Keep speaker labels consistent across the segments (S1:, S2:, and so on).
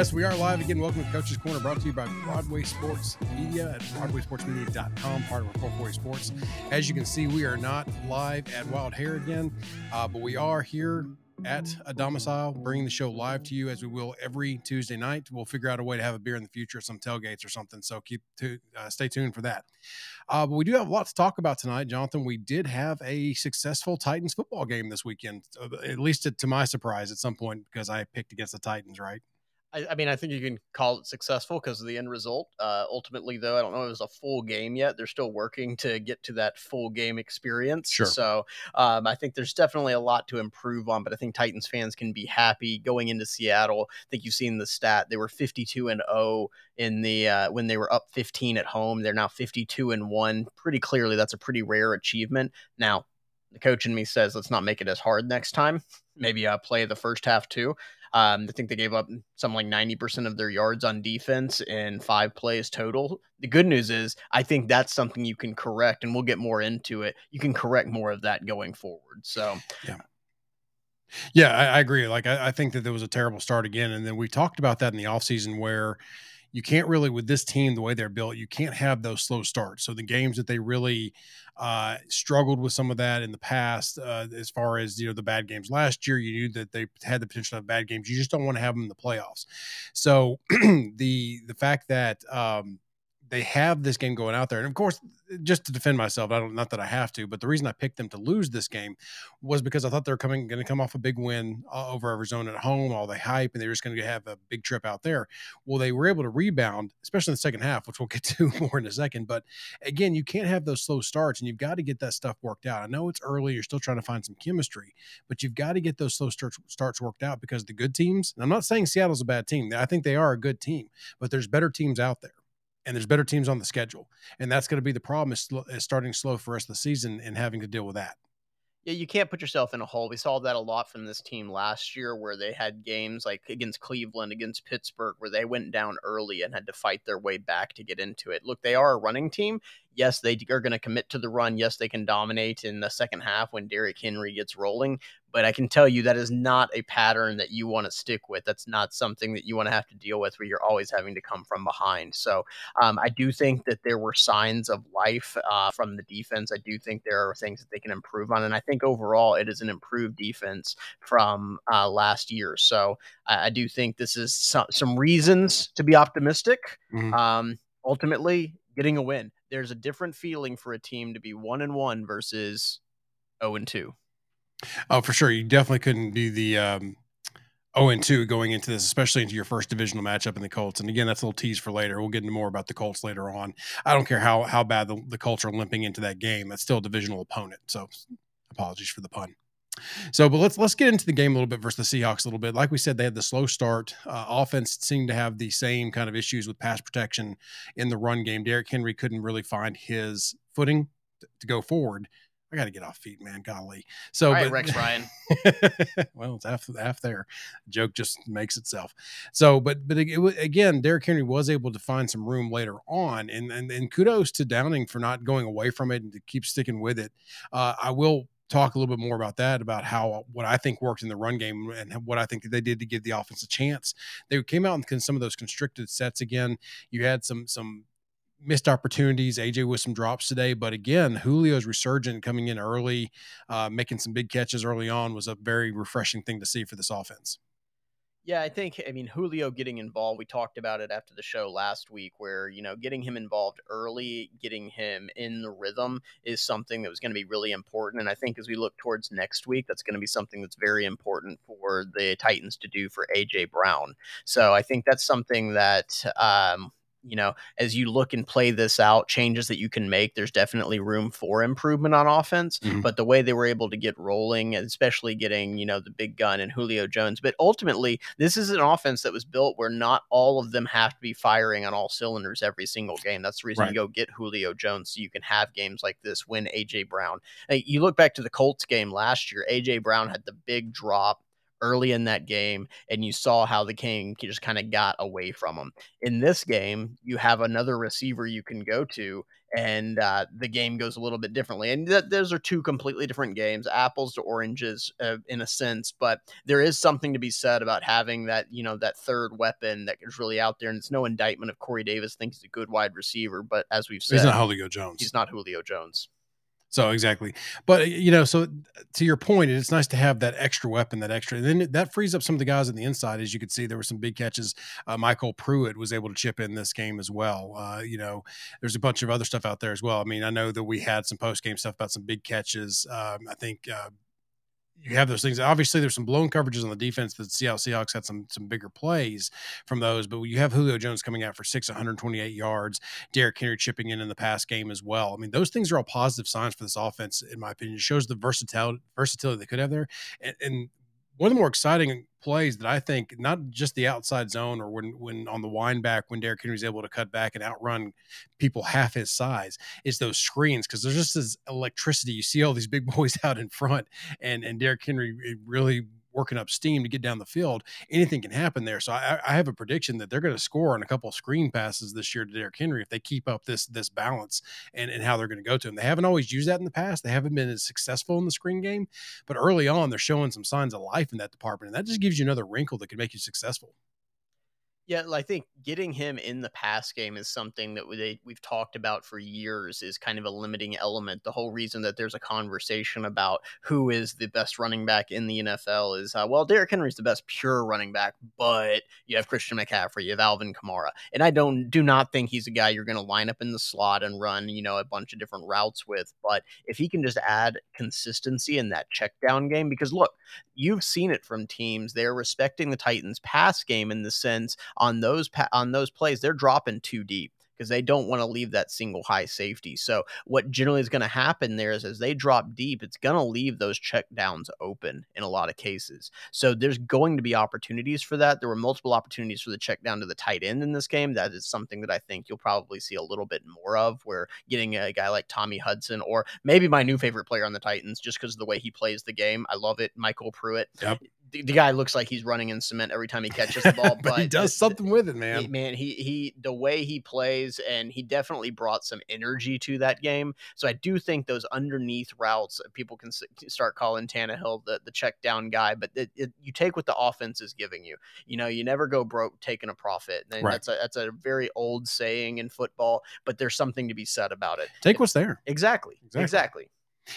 S1: Yes, we are live again. Welcome to Coach's Corner, brought to you by Broadway Sports Media at BroadwaySportsMedia.com, part of 440 Sports. As you can see, we are not live at Wild Hare again, uh, but we are here at a domicile, bringing the show live to you as we will every Tuesday night. We'll figure out a way to have a beer in the future, some tailgates or something. So keep to uh, stay tuned for that. Uh, but we do have a lot to talk about tonight, Jonathan. We did have a successful Titans football game this weekend, uh, at least to, to my surprise, at some point because I picked against the Titans, right?
S2: I, I, mean, I think you can call it successful because of the end result. Uh, ultimately, though, I don't know if it was a full game yet. They're still working to get to that full game experience.
S1: Sure.
S2: So um, I think there's definitely a lot to improve on, but I think Titans fans can be happy going into Seattle. I think you've seen the stat; they were 52 and 0 in the uh, when they were up 15 at home. They're now 52 and one. Pretty clearly, that's a pretty rare achievement. Now, the coach in me says let's not make it as hard next time. Maybe uh, play the first half too. Um, I think they gave up something like 90% of their yards on defense in five plays total. The good news is, I think that's something you can correct, and we'll get more into it. You can correct more of that going forward. So,
S1: yeah. Yeah, I, I agree. Like, I, I, think that there was a terrible start again. And then we talked about that in the offseason where you can't really, with this team, the way they're built, you can't have those slow starts. So the games that they really uh, struggled with some of that in the past, uh, as far as you know the bad games last year. You knew that they had the potential of bad games. You just don't want to have them in the playoffs. So the the fact that um, they have this game going out there. And of course, just to defend myself, I don't not that I have to, but the reason I picked them to lose this game was because I thought they were coming going to come off a big win uh, over Arizona at home, all the hype, and they're just going to have a big trip out there. Well, they were able to rebound, especially in the second half, which we'll get to more in a second. But again, you can't have those slow starts, and you've got to get that stuff worked out. I know it's early; you're still trying to find some chemistry, but you've got to get those slow starts starts worked out because the good teams. And I'm not saying Seattle's a bad team; I think they are a good team, but there's better teams out there and there's better teams on the schedule. And that's going to be the problem is, is starting slow for us the season and having to deal with that.
S2: Yeah, you can't put yourself in a hole. We saw that a lot from this team last year where they had games like against Cleveland, against Pittsburgh, where they went down early and had to fight their way back to get into it. Look, they are a running team. Yes, they are going to commit to the run. Yes, they can dominate in the second half when Derrick Henry gets rolling. But I can tell you that is not a pattern that you want to stick with. That's not something that you want to have to deal with where you're always having to come from behind. So um, I do think that there were signs of life uh, from the defense. I do think there are things that they can improve on. And I think overall it is an improved defense from uh, last year. So I, I, do think this is some, some reasons to be optimistic. Mm-hmm. Um, ultimately, getting a win. There's a different feeling for a team to be one and one versus 0 and 2.
S1: Oh, for sure. You definitely couldn't be the um, 0 and 2 going into this, especially into your first divisional matchup in the Colts. And again, that's a little tease for later. We'll get into more about the Colts later on. I don't care how how bad the, the Colts are limping into that game. That's still a divisional opponent. So apologies for the pun. So, but let's let's get into the game a little bit versus the Seahawks a little bit. Like we said, they had the slow start. Uh, offense seemed to have the same kind of issues with pass protection in the run game. Derrick Henry couldn't really find his footing to go forward. I got to get off feet, man. Golly. So,
S2: but, Rex Ryan.
S1: well, it's half half there. Joke just makes itself. So, but but it, it, again, Derrick Henry was able to find some room later on, and and, and kudos to Downing for not going away from it and to keep sticking with it. Uh, I will talk a little bit more about that about how what I think worked in the run game and what I think they did to give the offense a chance. They came out in some of those constricted sets again. You had some some missed opportunities. AJ with some drops today, but again, Julio's resurgent coming in early, uh, making some big catches early on was a very refreshing thing to see for this offense.
S2: Yeah, I think I mean Julio getting involved. We talked about it after the show last week, where you know getting him involved early, getting him in the rhythm is something that was going to be really important. And I think as we look towards next week, that's going to be something that's very important for the Titans to do for AJ Brown. So I think that's something that um, you know, as you look and play this out, changes that you can make, there's definitely room for improvement on offense. Mm-hmm. But the way they were able to get rolling, especially getting, you know, the big gun and Julio Jones. But ultimately, this is an offense that was built where not all of them have to be firing on all cylinders every single game. That's the reason right. you go get Julio Jones so you can have games like this when AJ Brown. You look back to the Colts game last year, AJ Brown had the big drop early in that game, and you saw how the King just kind of got away from him. In this game, you have another receiver you can go to, and uh, the game goes a little bit differently. And th- those are two completely different games, apples to oranges uh, in a sense. But there is something to be said about having that, you know, that third weapon that is really out there. And it's no indictment of Corey Davis thinks he's a good wide receiver, but as we've said,
S1: he's not Julio Jones.
S2: He's not Julio Jones.
S1: So exactly, but you know, so to your point, it's nice to have that extra weapon, that extra, and then that frees up some of the guys on the inside. As you could see, there were some big catches. Uh, MyCole Pruitt was able to chip in this game as well. Uh, you know, there's a bunch of other stuff out there as well. I mean, I know that we had some post game stuff about some big catches. Um, I think uh, you have those things. Obviously, there's some blown coverages on the defense that Seattle Seahawks had some some bigger plays from those, but you have Julio Jones coming out for six 128 yards, Derrick Henry chipping in in the pass game as well. I mean, those things are all positive signs for this offense, in my opinion. It shows the versatility versatility they could have there, and, and one of the more exciting plays that I think not just the outside zone or when when on the wind back when Derrick Henry's able to cut back and outrun people half his size is those screens because there's just this electricity. You see all these big boys out in front, and and Derrick Henry really working up steam to get down the field, anything can happen there. So I, I have a prediction that they're going to score on a couple of screen passes this year to Derrick Henry if they keep up this this balance and, and how they're going to go to him. They haven't always used that in the past. They haven't been as successful in the screen game, but early on they're showing some signs of life in that department, and that just gives you another wrinkle that can make you successful.
S2: Yeah, I think getting him in the pass game is something that we, we've talked about for years is kind of a limiting element. The whole reason that there's a conversation about who is the best running back in the NFL is, uh, well, Derrick Henry's the best pure running back, but you have Christian McCaffrey, you have Alvin Kamara, and I don't do not think he's a guy you're going to line up in the slot and run, you know, a bunch of different routes with. But if he can just add consistency in that check down game, because look, you've seen it from teams, they're respecting the Titans' pass game in the sense on those pa- on those plays, they're dropping too deep because they don't want to leave that single high safety. So what generally is going to happen there is as they drop deep, it's going to leave those check downs open in a lot of cases. So there's going to be opportunities for that. There were multiple opportunities for the check down to the tight end in this game. That is something that I think you'll probably see a little bit more of where getting a guy like Tommy Hudson or maybe my new favorite player on the Titans just because of the way he plays the game. I love it. MyCole Pruitt. Yep the, the, guy looks like he's running in cement every time he catches the ball,
S1: but, but he does something with it, man.
S2: He, man, he he the way he plays, and he definitely brought some energy to that game. So I do think those underneath routes, uh, people can start calling Tannehill the the check down guy, but it, it, you take what the offense is giving you. You know, you never go broke taking a profit. And right. that's a that's a very old saying in football, but there's something to be said about it.
S1: Take what's there.
S2: Exactly. Exactly. exactly.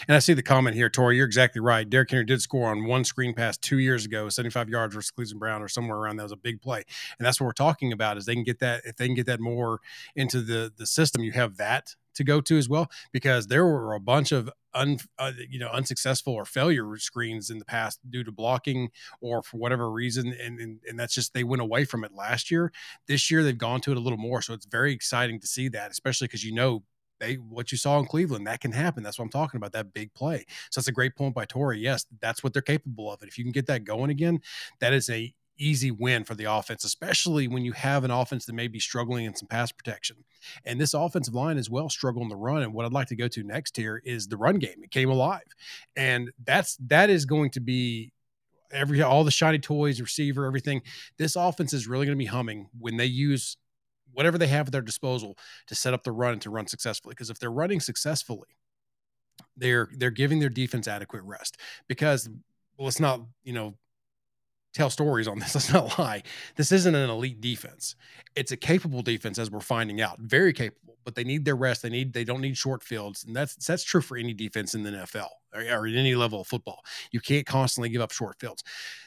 S1: And I see the comment here, Tori. You're exactly right. Derrick Henry did score on one screen pass two years ago, 75 yards versus Cleveland Brown, or somewhere around that was a big play. And that's what we're talking about. Is they can get that if they can get that more into the the system, you have that to go to as well. Because there were a bunch of un, uh, you know unsuccessful or failure screens in the past due to blocking or for whatever reason, and, and and that's just they went away from it last year. This year they've gone to it a little more, so it's very exciting to see that, especially because you know they what you saw in Cleveland that can happen. That's what I'm talking about. That big play. So that's a great point by Tori. Yes, that's what they're capable of. And if you can get that going again, that is a easy win for the offense, especially when you have an offense that may be struggling in some pass protection. And this offensive line as well struggle in the run. And what I'd like to go to next here is the run game. It came alive, and that's that is going to be every all the shiny toys, receiver, everything. This offense is really going to be humming when they use whatever they have at their disposal to set up the run and to run successfully. Because if they're running successfully, they're they're giving their defense adequate rest. Because well, let's not you know tell stories on this. Let's not lie. This isn't an elite defense. It's a capable defense, as we're finding out, very capable. But they need their rest. They need they don't need short fields, and that's that's true for any defense in the NFL or, or at any level of football. You can't constantly give up short fields.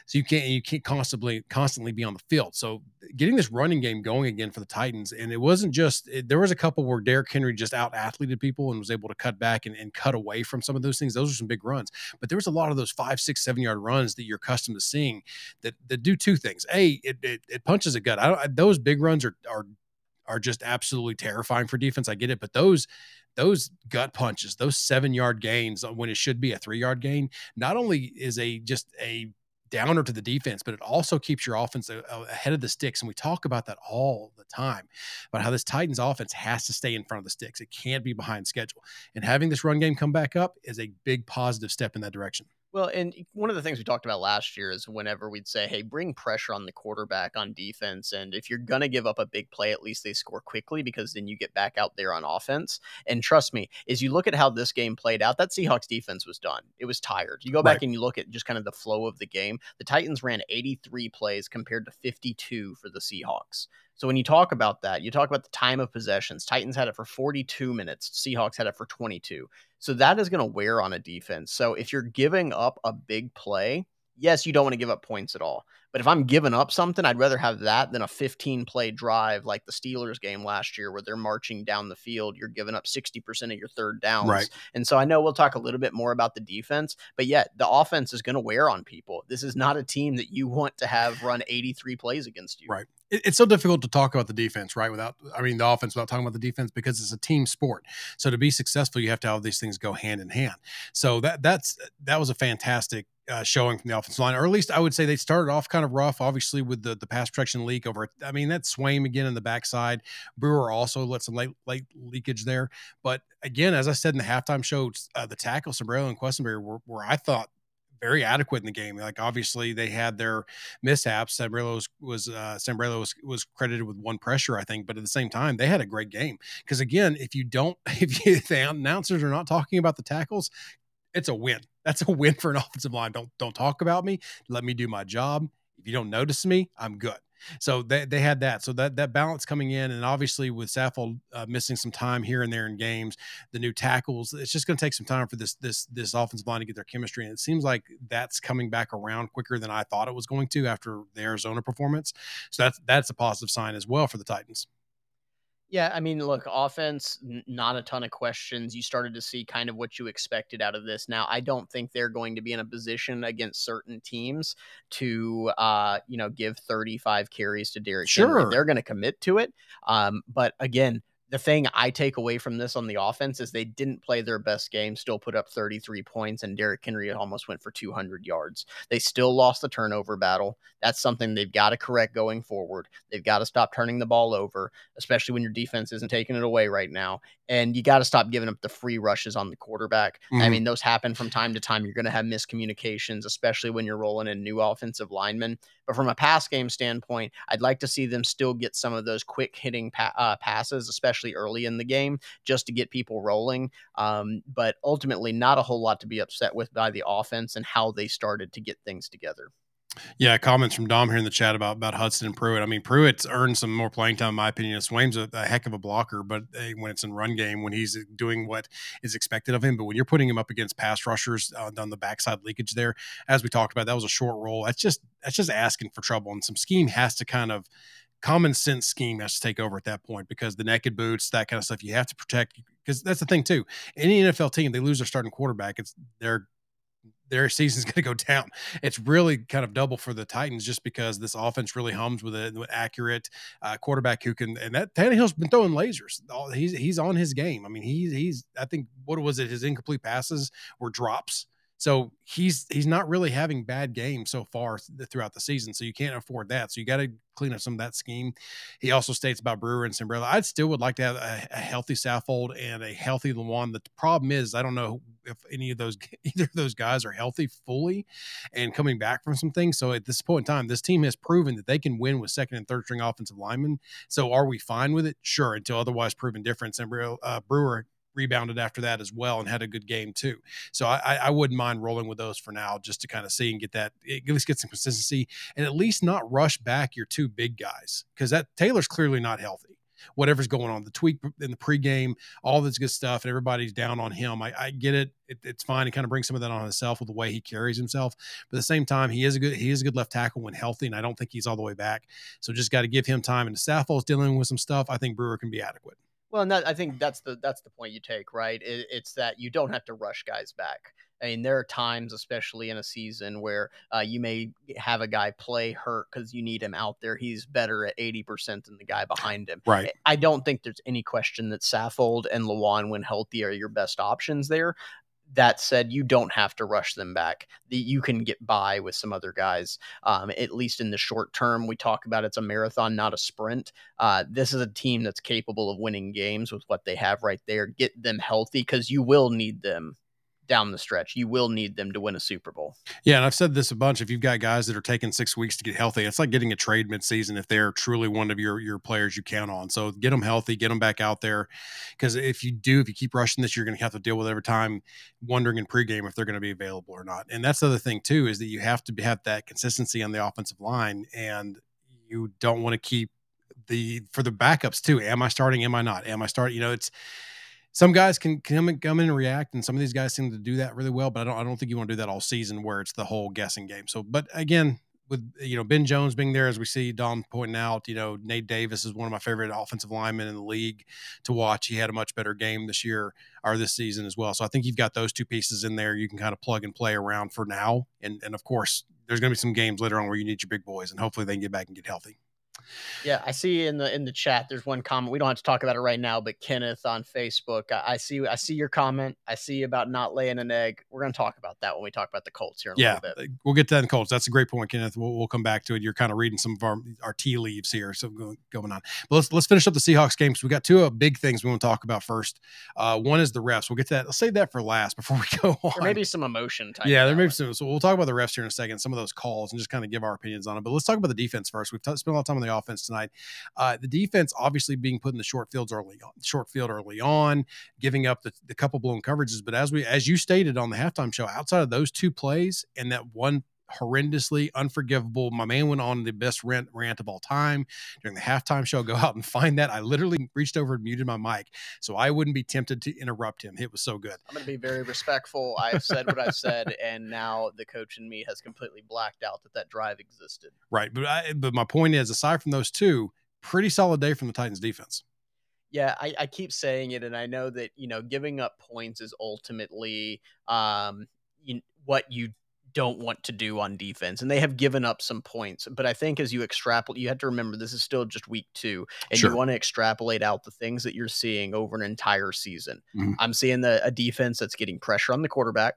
S1: So you can't you can't constantly constantly be on the field. So getting this running game going again for the Titans, and it wasn't just it, there was a couple where Derrick Henry just out athleted people and was able to cut back and, and cut away from some of those things. Those are some big runs, but there was a lot of those five, six, seven yard runs that you're accustomed to seeing that that do two things. A, it it, it punches a gut. I don't, those big runs are are are just absolutely terrifying for defense. I get it, but those those gut punches, those seven yard gains when it should be a three yard gain, not only is a just a downer to the defense, but it also keeps your offense ahead of the sticks. And we talk about that all the time about how this Titans offense has to stay in front of the sticks. It can't be behind schedule. And having this run game come back up is a big positive step in that direction.
S2: Well, and one of the things we talked about last year is whenever we'd say, hey, bring pressure on the quarterback on defense. And if you're going to give up a big play, at least they score quickly because then you get back out there on offense. And trust me, as you look at how this game played out, that Seahawks defense was done. It was tired. You go back right. and you look at just kind of the flow of the game. The Titans ran 83 plays compared to 52 for the Seahawks. So when you talk about that, you talk about the time of possessions. Titans had it for 42 minutes, Seahawks had it for 22. So that is going to wear on a defense. So if you're giving up a big play, yes, you don't want to give up points at all. But if I'm giving up something, I'd rather have that than a 15 play drive like the Steelers game last year where they're marching down the field. You're giving up 60% of your third downs.
S1: Right.
S2: And so I know we'll talk a little bit more about the defense, but yet the offense is going to wear on people. This is not a team that you want to have run 83 plays against you.
S1: Right it's so difficult to talk about the defense, right? Without, I mean, the offense without talking about the defense because it's a team sport. So to be successful, you have to have these things go hand in hand. So that that's that was a fantastic uh, showing from the offensive line, or at least I would say they started off kind of rough, obviously with the the pass protection leak over. I mean, that Swaim again in the backside. Brewer also let some late late leakage there, but again, as I said in the halftime show, uh, the tackle Sombrero and Quessenberry were, were I thought very adequate in the game. Like obviously they had their mishaps. Sambrello was, was uh, Sambrello was, was credited with one pressure, I think, but at the same time they had a great game. Because again, if you don't, if, you, if the announcers are not talking about the tackles, it's a win. That's a win for an offensive line. Don't don't talk about me. Let me do my job. If you don't notice me, I'm good. So they, they had that. So that that balance coming in, and obviously with Saffold uh, missing some time here and there in games, the new tackles, it's just going to take some time for this this this offensive line to get their chemistry. And it seems like that's coming back around quicker than I thought it was going to after the Arizona performance. So that's that's a positive sign as well for the Titans.
S2: Yeah, I mean, look, offense, n- not a ton of questions. You started to see kind of what you expected out of this. Now, I don't think they're going to be in a position against certain teams to, uh, you know, give 35 carries to Derrick.
S1: sure.
S2: Henry. They're going to commit to it. Um, but again, the thing I take away from this on the offense is they didn't play their best game, still put up 33 points, and Derrick Henry almost went for 200 yards. They still lost the turnover battle. That's something they've got to correct going forward. They've got to stop turning the ball over, especially when your defense isn't taking it away right now. And you got to stop giving up the free rushes on the quarterback. Mm-hmm. I mean, those happen from time to time. You're going to have miscommunications, especially when you're rolling in new offensive linemen. But from a pass game standpoint, I'd like to see them still get some of those quick hitting pa- uh, passes, especially early in the game, just to get people rolling. Um, but ultimately, not a whole lot to be upset with by the offense and how they started to get things together.
S1: Yeah, comments from Dom here in the chat about about Hudson and Pruitt. I mean, Pruitt's earned some more playing time, in my opinion. Swaim's a, a heck of a blocker, but hey, when it's in run game, when he's doing what is expected of him, but when you're putting him up against pass rushers uh, on the backside leakage there, as we talked about, that was a short roll. That's just that's just asking for trouble, and some scheme has to kind of common sense scheme has to take over at that point because the naked boots, that kind of stuff, you have to protect because that's the thing too. Any NFL team, they lose their starting quarterback, it's they're their season's going to go down. It's really kind of double for the Titans just because this offense really hums with an accurate uh, quarterback who can. And that Tannehill's been throwing lasers. He's he's on his game. I mean, he's he's. I think what was it? His incomplete passes were drops so he's he's not really having bad games so far throughout the season. So you can't afford that. So you got to clean up some of that scheme. He also states about Brewer and Sombrero. I still would like to have a, a healthy Saffold and a healthy Lewan. The problem is I don't know if any of those either of those guys are healthy fully and coming back from some things. So at this point in time, this team has proven that they can win with second and third string offensive linemen. So are we fine with it? Sure, until otherwise proven different. Sombrero, uh, Brewer rebounded after that as well and had a good game too. So I, I wouldn't mind rolling with those for now just to kind of see and get that eh, at least get some consistency and at least not rush back your two big guys because that Taylor's clearly not healthy. Whatever's going on, the tweak in the pregame, all this good stuff, and everybody's down on him. I, I get it. it. It's fine to kind of bring some of that on himself with the way he carries himself. But at the same time, he is a good he is a good left tackle when healthy, and I don't think he's all the way back. So just got to give him time. And the Saffold's dealing with some stuff. I think Brewer can be adequate.
S2: Well, and that, I think that's the that's the point you take, right? It, it's that you don't have to rush guys back. I mean, there are times, especially in a season, where uh, you may have a guy play hurt because you need him out there. He's better at 80% than the guy behind him.
S1: Right.
S2: I don't think there's any question that Saffold and Lewan, when healthy, are your best options there. That said, you don't have to rush them back. You can get by with some other guys, um, at least in the short term. We talk about it's a marathon, not a sprint. Uh, this is a team that's capable of winning games with what they have right there. Get them healthy because you will need them down the stretch. You will need them to win a Super Bowl.
S1: Yeah, and I've said this a bunch. If you've got guys that are taking six weeks to get healthy, it's like getting a trade midseason if they're truly one of your your players you count on. So get them healthy, get them back out there, because if you do, if you keep rushing this, you're going to have to deal with every time wondering in pregame if they're going to be available or not. And that's the other thing too is that you have to have that consistency on the offensive line, and you don't want to keep the for the backups too. Am I starting? Am I not? Am I starting? You know, it's some guys can come and come in and react, and some of these guys seem to do that really well. But I don't I don't think you want to do that all season where it's the whole guessing game. So, but again, with you know Ben Jones being there, as we see Don pointing out, you know Nate Davis is one of my favorite offensive linemen in the league to watch. He had a much better game this year or this season as well. So I think you've got those two pieces in there. You can kind of plug and play around for now, and and of course there's going to be some games later on where you need your big boys, and hopefully they can get back and get healthy.
S2: Yeah, I see in the in the chat. There's one comment. We don't have to talk about it right now, but Kenneth on Facebook. I, I see. I see your comment. I see about not laying an egg. We're going to talk about that when we talk about the Colts here.
S1: yeah, we'll get to that in Colts. That's a great point, Kenneth. We'll, we'll come back to it. You're kind of reading some of our our tea leaves here, so going on. But let's let's finish up the Seahawks games. We got two uh, big things we want to talk about first. Uh, one is the refs. We'll get to that. Let's save that for last before we go on.
S2: There may be some emotion.
S1: yeah, there may be some. So we'll talk about the refs here in a second. Some of those calls and just kind of give our opinions on it. But let's talk about the defense first. We've t- spent a lot of time on the offense tonight. Uh, the defense obviously being put in the short fields early on, short field early on, giving up the, the couple blown coverages. But as we as you stated on the halftime show, outside of those two plays and that one horrendously unforgivable. My man went on the best rant, rant of all time during the halftime show. Go out and find that. I literally reached over and muted my mic so I wouldn't be tempted to interrupt him. It was so good.
S2: I'm going to be very respectful. I've said what I've said, and now the coach in me has completely blacked out that that drive existed.
S1: Right, but I, but my point is, aside from those two, pretty solid day from the Titans defense.
S2: Yeah, I, I keep saying it, and I know that you know giving up points is ultimately um, you, what you don't want to do on defense, and they have given up some points. But I think as you extrapolate, you have to remember this is still just week two, and sure. you want to extrapolate out the things that you're seeing over an entire season. Mm-hmm. I'm seeing the a defense that's getting pressure on the quarterback.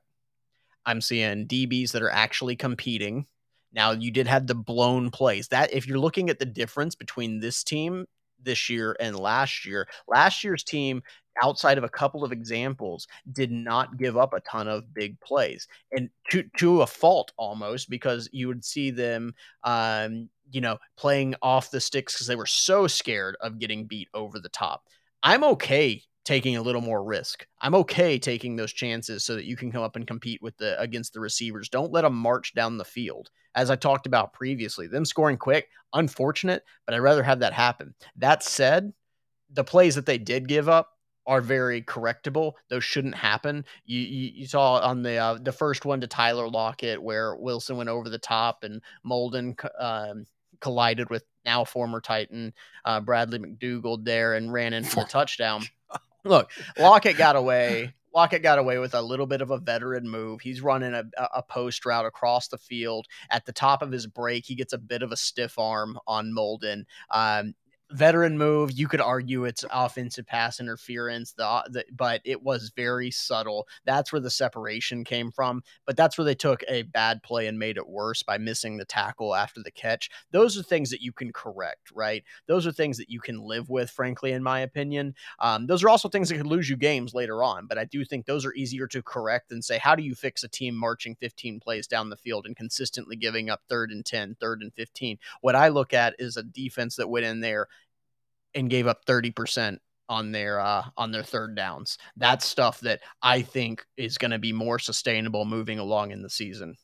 S2: I'm seeing DBs that are actually competing now you did have the blown plays. That if you're looking at the difference between this team this year and last year, last year's team outside of a couple of examples did not give up a ton of big plays and to to a fault almost because you would see them um you know playing off the sticks because they were so scared of getting beat over the top. I'm okay taking a little more risk. I'm okay taking those chances so that you can come up and compete with the against the receivers. Don't let them march down the field. As I talked about previously, them scoring quick, unfortunate, but I'd rather have that happen. That said, the plays that they did give up are very correctable. Those shouldn't happen. You you, you saw on the uh, the first one to Tyler Lockett where Wilson went over the top and Molden um, collided with now former Titan uh, Bradley McDougald there and ran in for a touchdown. Look, Lockett got away. Lockett got away with a little bit of a veteran move. He's running a, a post route across the field. At the top of his break, he gets a bit of a stiff arm on Molden. Um, veteran move. You could argue it's offensive pass interference, the, the, but it was very subtle. That's where the separation came from. But that's where they took a bad play and made it worse by missing the tackle after the catch. Those are things that you can correct, right? Those are things that you can live with, frankly, in my opinion. Um, those are also things that could lose you games later on. But I do think those are easier to correct than say, how do you fix a team marching 15 plays down the field and consistently giving up third and 10, third and 15? What I look at is a defense that went in there and gave up 30% on their uh, on their third downs. That's stuff that I think is going to be more sustainable moving along in the season.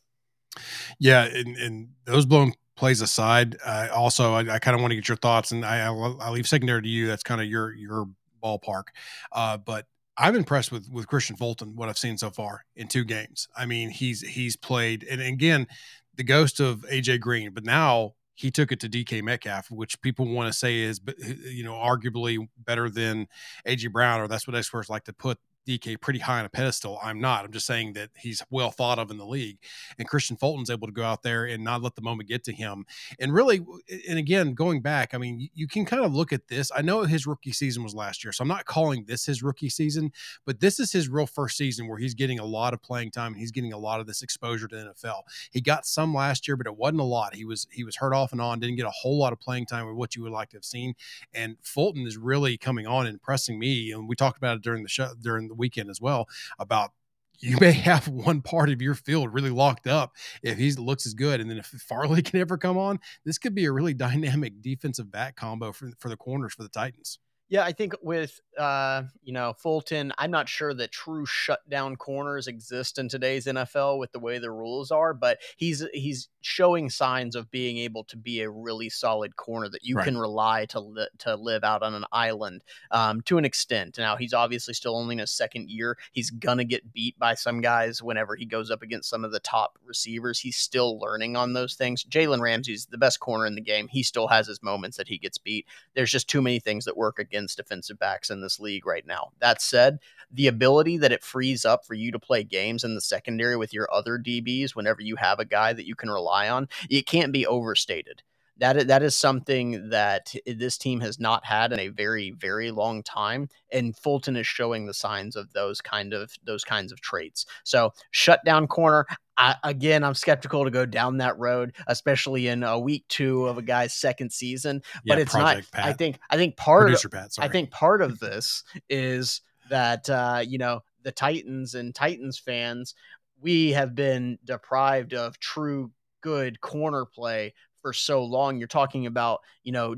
S1: Yeah, and, and those blown plays aside, uh, also I, I kind of want to get your thoughts, and I, I'll, leave secondary to you. That's kind of your your ballpark, uh, but. I'm impressed with with Kristian Fulton, what I've seen so far in two games. I mean, he's he's played, and again, the ghost of AJ Green, but now he took it to DK Metcalf, which people want to say is, you know, arguably better than AJ Brown, or that's what experts like to put DK pretty high on a pedestal. I'm not. I'm just saying that he's well thought of in the league. And Kristian Fulton's able to go out there and not let the moment get to him. And really, and again, going back, I mean, you can kind of look at this. I know his rookie season was last year, so I'm not calling this his rookie season, but this is his real first season where he's getting a lot of playing time and he's getting a lot of this exposure to NFL. He got some last year, but it wasn't a lot. He was he was hurt off and on, didn't get a whole lot of playing time with what you would like to have seen. And Fulton is really coming on and impressing me. And we talked about it during the show during the weekend as well about you may have one part of your field really locked up if he looks as good. And then if Farley can ever come on, this could be a really dynamic defensive back combo for, for the corners for the Titans.
S2: Yeah, I think with uh, you know Fulton, I'm not sure that true shutdown corners exist in today's NFL with the way the rules are, but he's he's showing signs of being able to be a really solid corner that you right. can rely to li- to live out on an island um, to an extent. Now he's obviously still only in his second year. He's gonna get beat by some guys whenever he goes up against some of the top receivers. He's still learning on those things. Jalen Ramsey's the best corner in the game. He still has his moments that he gets beat. There's just too many things that work against against defensive backs in this league right now. That said, the ability that it frees up for you to play games in the secondary with your other DBs whenever you have a guy that you can rely on, it can't be overstated. That that is something that this team has not had in a very very long time, and Fulton is showing the signs of those kind of those kinds of traits. So shutdown corner. I, again, I'm skeptical to go down that road, especially in a week two of a guy's second season. But it's Project not. Pat. I think. I think part Producer of. Pat, I think part of this is that uh, you know the Titans and Titans fans. We have been deprived of true good corner play for so long. You're talking about, you know,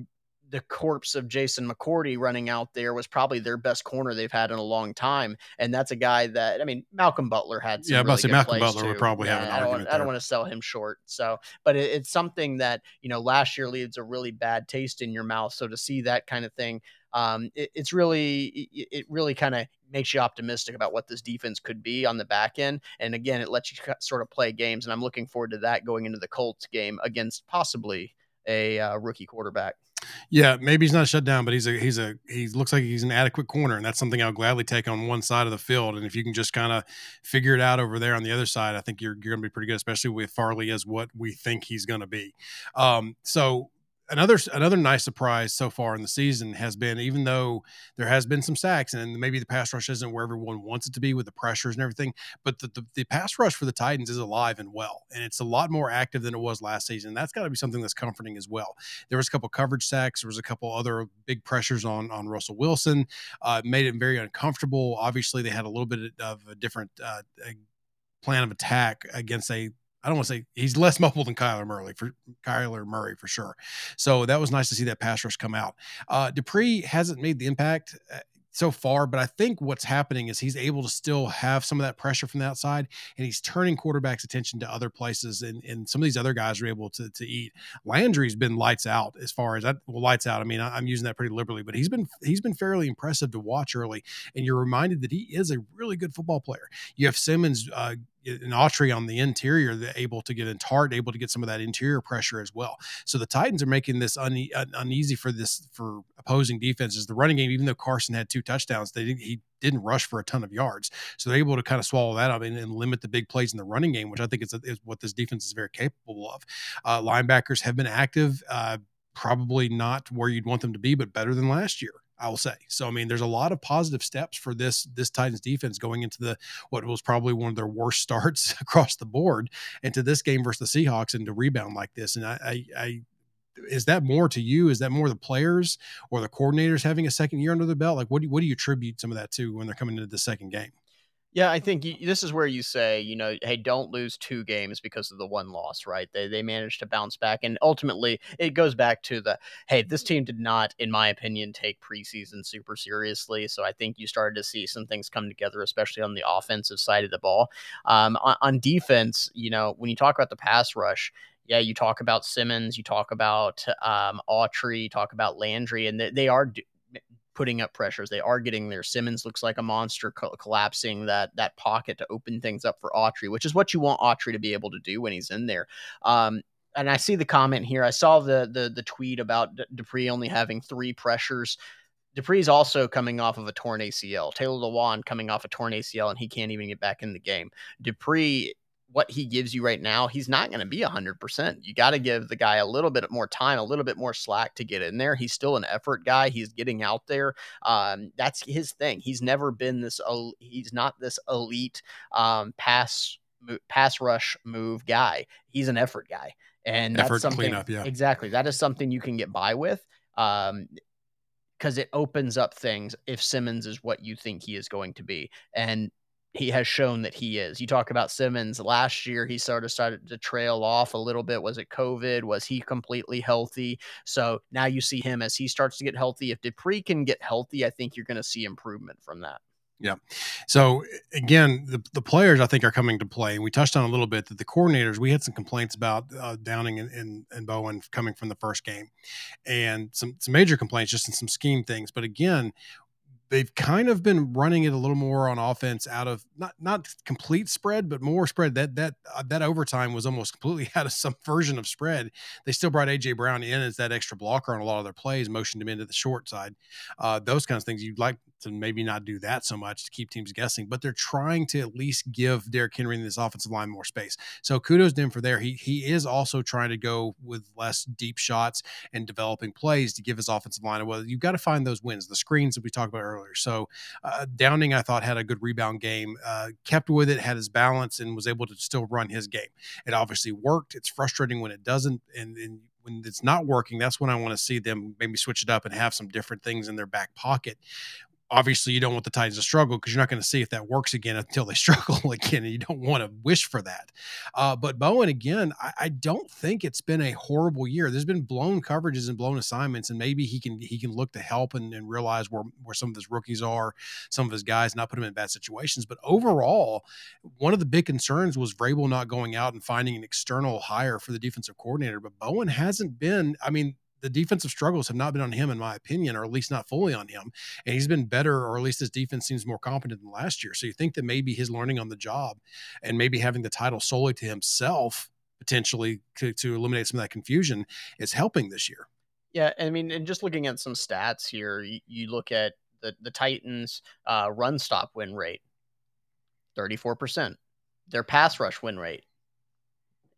S2: the corpse of Jason McCourty running out there was probably their best corner they've had in a long time, and that's a guy that I mean Malcolm Butler had. Some yeah, really say
S1: Malcolm Butler too. would probably yeah, have an
S2: I
S1: argument.
S2: Don't, I don't want to sell him short. So, but it, it's something that you know last year leaves a really bad taste in your mouth. So to see that kind of thing, um, it, it's really it, it really kind of makes you optimistic about what this defense could be on the back end. And again, it lets you sort of play games, and I'm looking forward to that going into the Colts game against possibly a uh, rookie quarterback.
S1: Yeah, maybe he's not shut down, but he's a he's a he looks like he's an adequate corner, and that's something I'll gladly take on one side of the field. And if you can just kind of figure it out over there on the other side, I think you're you're going to be pretty good, especially with Farley as what we think he's going to be. Um, so another another nice surprise so far in the season has been even though there has been some sacks and maybe the pass rush isn't where everyone wants it to be with the pressures and everything but the, the, the pass rush for the titans is alive and well and it's a lot more active than it was last season. That's got to be something that's comforting as well. There was a couple coverage sacks there was a couple other big pressures on on russell wilson uh, made it very uncomfortable. Obviously they had a little bit of a different uh, plan of attack against a I don't want to say he's less mobile than Kyler Murray for Kyler Murray for sure. So that was nice to see that pass rush come out. Uh, Dupree hasn't made the impact uh, so far, but I think what's happening is he's able to still have some of that pressure from the outside, and he's turning quarterbacks' attention to other places, and, and some of these other guys are able to, to eat. Landry's been lights out as far as that. Well, lights out. I mean, I, am using that pretty liberally, but he's been he's been fairly impressive to watch early, and you're reminded that he is a really good football player. You have Simmons uh, an Autry on the interior, they're able to get in Tart, able to get some of that interior pressure as well. So the Titans are making this une- uneasy for this for opposing defenses. The running game, even though Carson had two touchdowns, they he didn't rush for a ton of yards, so they're able to kind of swallow that up and, and limit the big plays in the running game, which I think is, is what this defense is very capable of. Uh, linebackers have been active. Uh, probably not where you'd want them to be, but better than last year. I will say. So I mean, there's a lot of positive steps for this this Titans defense going into the what was probably one of their worst starts across the board into this game versus the Seahawks and to rebound like this. And I, I, I is that more to you? Is that more the players or the coordinators having a second year under the belt? Like, what do what do you attribute some of that to when they're coming into the second game?
S2: Yeah, I think you, this is where you say, you know, hey, don't lose two games because of the one loss, right? They they managed to bounce back, and ultimately, it goes back to the hey, this team did not, in my opinion, take preseason super seriously. So I think you started to see some things come together, especially on the offensive side of the ball. Um, on, on defense, you know, when you talk about the pass rush, yeah, you talk about Simmons, you talk about um, Autry, talk about Landry, and they, they are putting up pressures. They are getting there. Simmons looks like a monster co- collapsing that that pocket to open things up for Autry, which is what you want Autry to be able to do when he's in there. Um, and I see the comment here. I saw the the the tweet about D- Dupree only having three pressures. Dupree's also coming off of a torn ACL. Taylor Lewan coming off a torn ACL, and he can't even get back in the game. Dupree what he gives you right now, he's not going to be 100%. You got to give the guy a little bit more time, a little bit more slack to get in there. He's still an effort guy. He's getting out there. Um, that's his thing. He's never been this, he's not this elite um, pass pass rush move guy. He's an effort guy. And that's effort something cleanup, yeah. exactly. That is something you can get by with. Um, because it opens up things if Simmons is what you think he is going to be. And he has shown that he is. You talk about Simmons last year, he sort of started to trail off a little bit. Was it COVID? Was he completely healthy? So now you see him as he starts to get healthy. If Dupree can get healthy, I think you're going to see improvement from that.
S1: Yeah. So again, the, the players I think are coming to play. And we touched on a little bit that the coordinators, we had some complaints about uh, Downing and, and, and, Bowen coming from the first game and some, some major complaints just in some scheme things. But again, they've kind of been running it a little more on offense out of not not complete spread but more spread. That that uh, that overtime was almost completely out of some version of spread. They still brought aj brown in as that extra blocker on a lot of their plays motioned him into the short side. Uh, those kinds of things you'd like to maybe not do that so much to keep teams guessing but they're trying to at least give Derrick Henry and this offensive line more space. So kudos to him for there. He he is also trying to go with less deep shots and developing plays to give his offensive line well you've got to find those wins. The screens that we talked about earlier earlier. So uh, Downing, I thought, had a good rebound game, uh, kept with it, had his balance, and was able to still run his game. It obviously worked. It's frustrating when it doesn't, and, and when it's not working, that's when I want to see them maybe switch it up and have some different things in their back pocket obviously you don't want the Titans to struggle because you're not going to see if that works again until they struggle again, and you don't want to wish for that. Uh, but Bowen again, I, I, don't think it's been a horrible year. There's been blown coverages and blown assignments, and maybe he can he can look to help and, and realize where where some of his rookies are, some of his guys, not put them in bad situations. But overall, one of the big concerns was Vrabel not going out and finding an external hire for the defensive coordinator. But Bowen hasn't been. I mean, the defensive struggles have not been on him, in my opinion, or at least not fully on him. And he's been better, or at least his defense seems more competent than last year. So you think that maybe his learning on the job and maybe having the title solely to himself potentially to, to eliminate some of that confusion is helping this year.
S2: Yeah, I mean, and just looking at some stats here, you, you look at the the Titans' uh, run stop win rate, thirty four percent. Their pass rush win rate,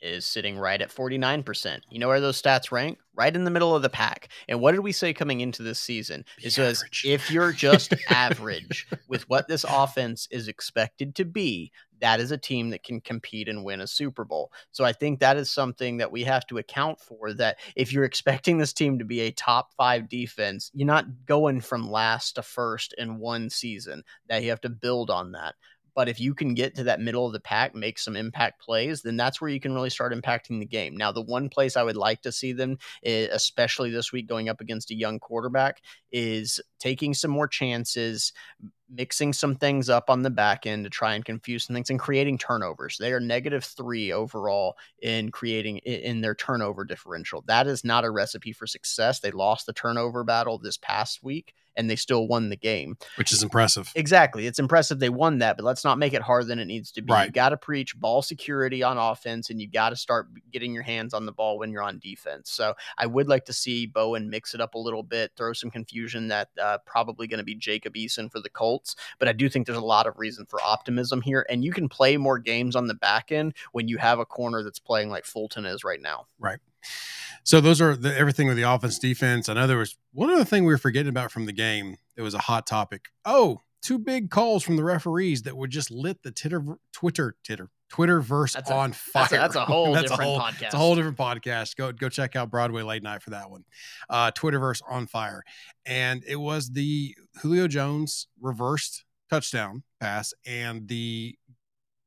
S2: is sitting right at 49%. You know where those stats rank? Right in the middle of the pack. And what did we say coming into this season? It says if you're just average with what this offense is expected to be, that is a team that can compete and win a Super Bowl. So I think that is something that we have to account for that if you're expecting this team to be a top 5 defense, you're not going from last to first in one season. That you have to build on that. But if you can get to that middle of the pack, make some impact plays, then that's where you can really start impacting the game. Now, the one place I would like to see them, eh, especially this week going up against a young quarterback, is taking some more chances, mixing some things up on the back end to try and confuse some things and creating turnovers. They are negative three overall in creating in their turnover differential. That is not a recipe for success. They lost the turnover battle this past week and they still won the game.
S1: Which is impressive.
S2: Exactly. It's impressive they won that, but let's not make it harder than it needs to be. Right. You got to preach ball security on offense and you got to start getting your hands on the ball when you're on defense. So I would like to see Bowen mix it up a little bit, throw some confusion that uh, Uh, probably going to be Jacob Eason for the Colts. But I do think there's a lot of reason for optimism here. And you can play more games on the back end when you have a corner that's playing like Fulton is right now.
S1: Right. So those are the, everything with the offense, defense. I know there was one other thing we were forgetting about from the game. It was a hot topic. Oh, two big calls from the referees that would just lit the titter, Twitter, titter, Twitterverse
S2: that's
S1: on fire.
S2: That's a, that's a whole that's different a whole, podcast.
S1: It's a whole different podcast. Go go check out Broadway Late Night for that one. Uh, Twitterverse on fire, and it was the Julio Jones reversed touchdown pass and the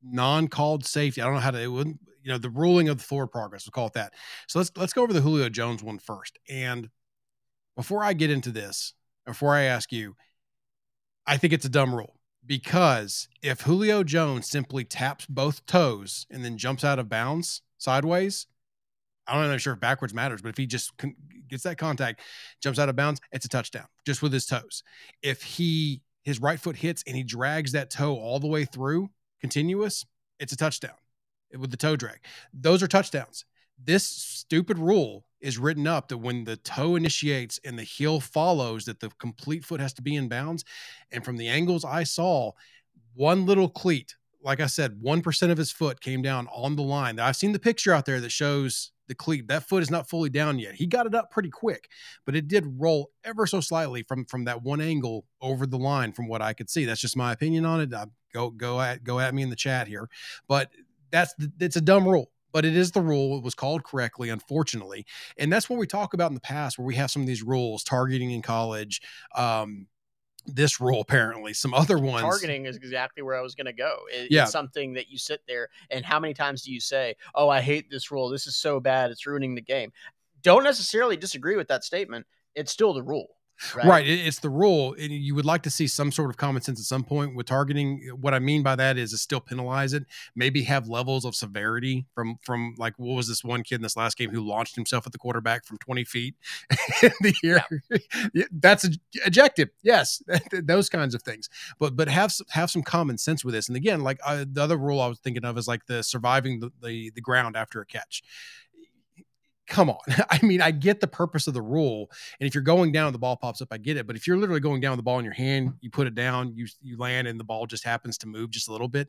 S1: non-called safety. I don't know how to. It wouldn't you know the ruling of the forward progress. We'll call it that. So let's let's go over the Julio Jones one first. And before I get into this, before I ask you, I think it's a dumb rule because if Julio Jones simply taps both toes and then jumps out of bounds sideways, I don't know sure if backwards matters, but if he just gets that contact, jumps out of bounds, it's a touchdown just with his toes. If he his right foot hits and he drags that toe all the way through continuous, it's a touchdown with the toe drag. Those are touchdowns. This stupid rule is written up that when the toe initiates and the heel follows, that the complete foot has to be in bounds. And from the angles I saw, one little cleat, like I said, 1% of his foot came down on the line. Now, I've seen the picture out there that shows the cleat. That foot is not fully down yet. He got it up pretty quick, but it did roll ever so slightly from from that one angle over the line from what I could see. That's just my opinion on it. I, go go at go at me in the chat here. But that's it's a dumb rule but it is the rule. It was called correctly, unfortunately. And that's what we talk about in the past, where we have some of these rules targeting in college, um, this rule apparently some other ones
S2: targeting is exactly where i was going to go it,
S1: Yeah.
S2: it's something that you sit there and how many times do you say oh i hate this rule this is so bad it's ruining the game don't necessarily disagree with that statement it's still the rule right,
S1: right, it's the rule and you would like to see some sort of common sense at some point with targeting. What i mean by that is to still penalize it maybe have levels of severity from from like what was this one kid in this last game who launched himself at the quarterback from 20 feet in the air? Yeah, that's ej- ejected yes those kinds of things. But but have have some common sense with this. And again like uh, the other rule i was thinking of is like the surviving the, the the ground after a catch come on. I mean i get the purpose of the rule and if you're going down and the ball pops up i get it but if you're literally going down with the ball in your hand you put it down you you land and the ball just happens to move just a little bit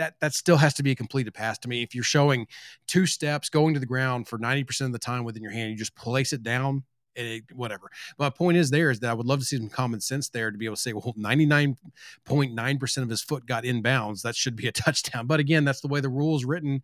S1: that that still has to be a completed pass to me. If you're showing two steps going to the ground for 90% of the time within your hand you just place it down it, whatever. My point is there is that i would love to see some common sense there to be able to say well 99.9% of his foot got inbounds that should be a touchdown. But again that's the way the rule is written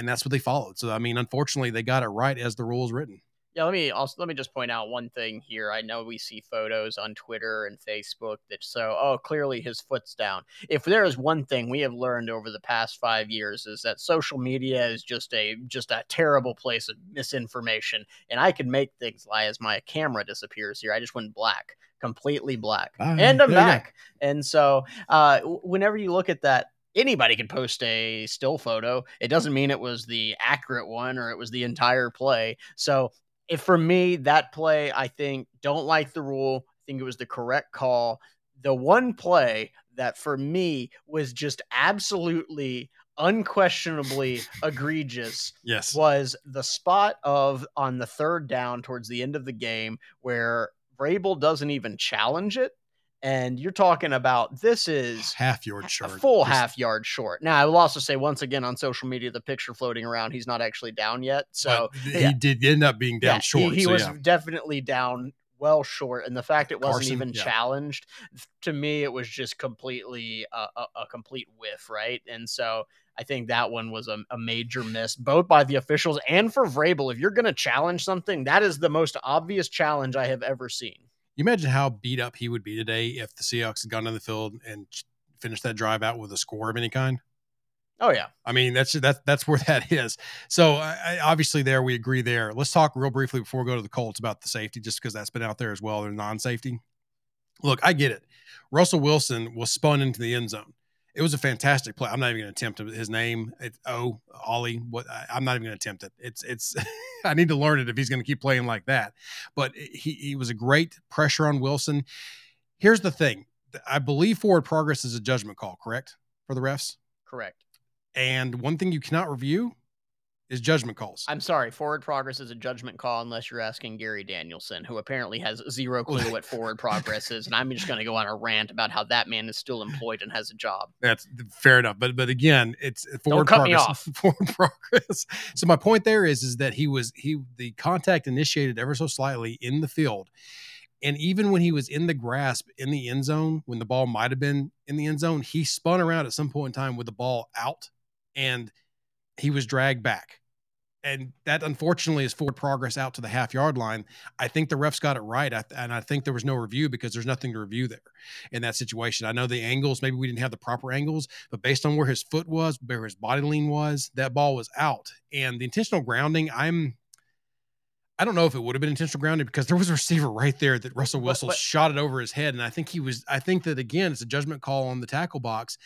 S1: and that's what they followed so i mean unfortunately they got it right as the rule is written
S2: Yeah, let me also let me just point out one thing here. I know we see photos on Twitter and Facebook that show, oh, clearly his foot's down. If there is one thing we have learned over the past five years is that social media is just a just a terrible place of misinformation, and I can make things lie as my camera disappears here. I just went black, completely black, and I'm back. And so, uh, whenever you look at that. Anybody can post a still photo. It doesn't mean it was the accurate one or it was the entire play. So if for me that play i think don't like the rule i think it was the correct call the one play that for me was just absolutely unquestionably egregious
S1: yes
S2: was the spot of on the third down towards the end of the game where Vrabel doesn't even challenge it and you're talking about this is
S1: half yard
S2: a
S1: short
S2: full
S1: Just-
S2: half yard short. Now, I will also say once again on social media, the picture floating around, he's not actually down yet. So
S1: but
S2: yeah.
S1: he did end up being down
S2: yeah,
S1: short
S2: He, he
S1: so
S2: was
S1: yeah.
S2: definitely down well short, and the fact it wasn't
S1: Carson,
S2: even
S1: yeah.
S2: challenged to me, it was just completely a, a, a complete whiff, right? And so I think that one was a, a major miss, both by the officials and for Vrabel. If you're going to challenge something, that is the most obvious challenge I have ever seen.
S1: You imagine how beat up he would be today if the Seahawks had gone down the field and finished that drive out with a score of any kind?
S2: Oh yeah,
S1: I mean, that's that's that's where that is. So I, obviously, there we agree. There, let's talk real briefly before we go to the Colts about the safety, just because that's been out there as well. They're non-safety. Look, I get it. Russell Wilson was spun into the end zone. It was a fantastic play. I'm not even going to attempt his name. It's oh Ollie. What I, I'm not even going to attempt it. It's it's. I need to learn it if he's going to keep playing like that. But he he was a great pressure on Wilson. Here's the thing. I believe forward progress is a judgment call, correct, for the refs.
S2: correct.
S1: And one thing you cannot review is judgment calls.
S2: I'm sorry, forward progress is a judgment call unless you're asking Gary Danielson, who apparently has zero clue what forward progress is. And I'm just going to go on a rant about how that man is still employed and has a job.
S1: That's fair enough. But but again, it's forward
S2: cut me
S1: progress.
S2: off.
S1: Forward progress. So my point there is is that he was he the contact initiated ever so slightly in the field. And even when he was in the grasp in the end zone, when the ball might have been in the end zone, he spun around at some point in time with the ball out and he was dragged back. And that unfortunately is forward progress out to the half yard line. I think the refs got it right. I, and I think there was no review because there's nothing to review there in that situation. I know the angles, maybe we didn't have the proper angles, but based on where his foot was, where his body lean was, that ball was out. And the intentional grounding, I'm I don't know if it would have been intentional grounding because there was a receiver right there that Russell
S2: But-
S1: Wilson
S2: but-
S1: shot it over his head. And I think he was, I think that again, it's a judgment call on the tackle box.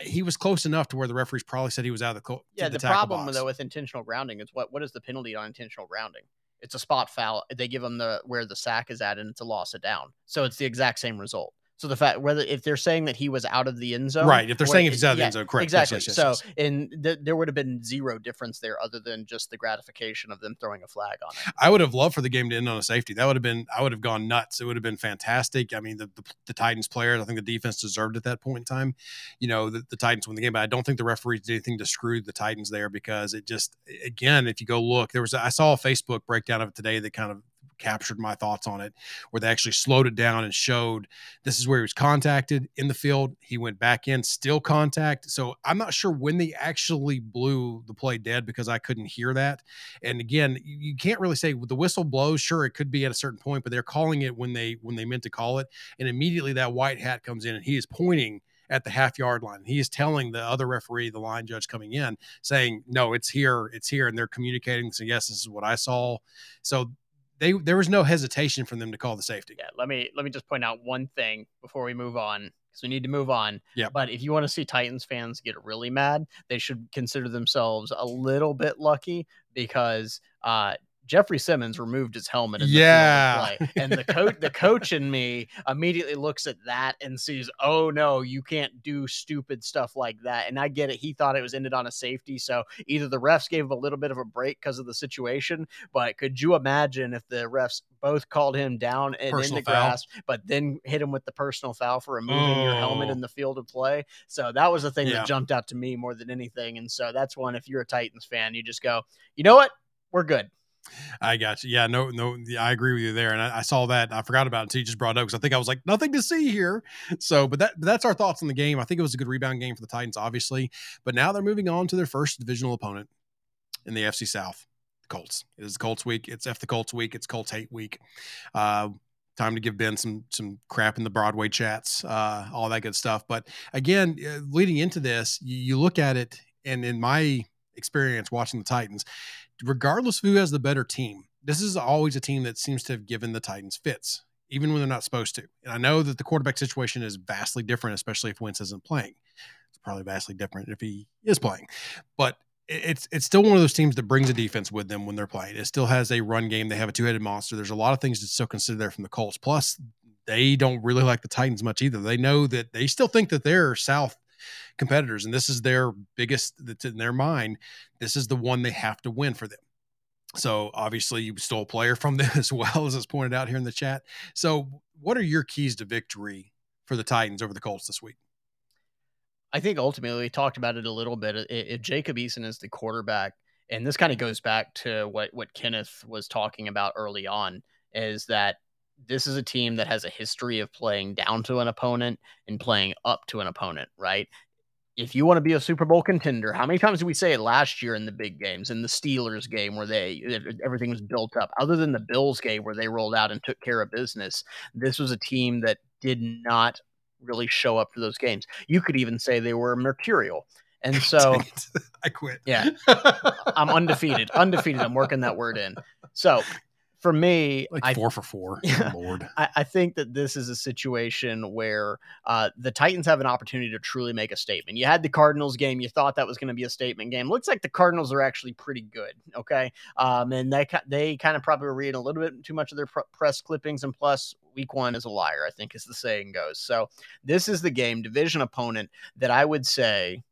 S1: He was close enough to where the referees probably said he was out of the,
S2: Yeah,
S1: to
S2: the, problem
S1: box.
S2: though with intentional grounding is what what is the penalty on intentional grounding? It's a spot foul. They give them the where the sack is at, and it's a loss of down. So it's the exact same result. So the fact whether if they're saying that he was out of the end zone,
S1: Right, if they're saying if he's out of the
S2: yeah,
S1: end zone, correct.
S2: Exactly.
S1: yes, yes,
S2: so
S1: yes.
S2: and th- there would have been zero difference there, other than just the gratification of them throwing a flag on it.
S1: I would have loved for the game to end on a safety. That would have been, I would have gone nuts. It would have been fantastic. I mean, the, the, the Titans players, I think the defense deserved at that point in time. You know, the, the Titans win the game, but I don't think the referees did anything to screw the Titans there because it just, again, if you go look, there was, I saw a Facebook breakdown of it today that kind of captured my thoughts on it, where they actually slowed it down and showed this is where he was contacted in the field. He went back in, still contact. So I'm not sure when they actually blew the play dead because I couldn't hear that. And again, you can't really say the whistle blows. Sure, it could be at a certain point, but they're calling it when they when they meant to call it. And immediately that white hat comes in and he is pointing at the half yard line. He is telling the other referee, the line judge coming in, saying, "No, it's here, it's here," and they're communicating. So yes, this is what I saw. So they there was no hesitation from them to call the safety.
S2: Yeah, let me let me just point out one thing before we move on because we need to move on.
S1: Yeah.
S2: But if you want to see Titans fans get really mad, they should consider themselves a little bit lucky because uh, Jeffrey Simmons removed his helmet. In the
S1: yeah,
S2: and the coach, the coach in me immediately looks at that and sees, oh no, you can't do stupid stuff like that. And I get it. He thought it was ended on a safety, so either the refs gave him a little bit of a break because of the situation, but could you imagine if the refs both called him down and personal in the foul. grass, but then hit him with the personal foul for removing oh. your helmet oh. in oh. the field of play? So that was the thing yeah. that jumped out to me more than anything. And so that's one. If you're a Titans fan, you just go, you know what, we're good.
S1: I got you. Yeah, no, no, I agree with you there. And I, I saw that. I forgot about it until you just brought it up because I think I was like, nothing to see here. So, but that but that's our thoughts on the game. I think it was a good rebound game for the Titans, obviously. But now they're moving on to their first divisional opponent in the AFC South, the Colts. It is the Colts week. It's F the Colts week. It's Colts hate week. Uh, time to give Ben some some crap in the Broadway chats, uh, all that good stuff. But again, uh, leading into this, you, you look at it, and in my experience watching the Titans, regardless of who has the better team, this is always a team that seems to have given the Titans fits, even when they're not supposed to. And I know that the quarterback situation is vastly different, especially if Wentz isn't playing. It's probably vastly different if he is playing. But it's it's still one of those teams that brings a defense with them when they're playing. It still has a run game. They have a two headed monster. There's a lot of things to still consider there from the Colts. Plus, they don't really like the Titans much either. They know that they still think that they're South competitors, and this is their biggest. That's in their mind. This is the one they have to win for them. So obviously, you stole a player from them as well as it's pointed out here in the chat. So, what are your keys to victory for the Titans over the Colts this week?
S2: I think ultimately we talked about it a little bit. If Jacob Eason is the quarterback, and this kind of goes back to what what Kenneth was talking about early on, is that this is a team that has a history of playing down to an opponent and playing up to an opponent, right? If you want to be a Super Bowl contender, how many times did we say it last year in the big games, in the Steelers game where they everything was built up, other than the Bills game where they rolled out and took care of business? This was a team that did not really show up to those games. You could even say they were mercurial. And so
S1: I quit.
S2: Yeah. I'm undefeated. Undefeated. I'm working that word in. So for me,
S1: like I, four for four. Yeah, Lord.
S2: I, I, think that this is a situation where uh, the Titans have an opportunity to truly make a statement. You had the Cardinals game; you thought that was going to be a statement game. Looks like the Cardinals are actually pretty good. Okay, um, and they they kind of probably were reading a little bit too much of their pr- press clippings, and plus, week one is a liar. I think, as the saying goes. So this is the game division opponent that I would say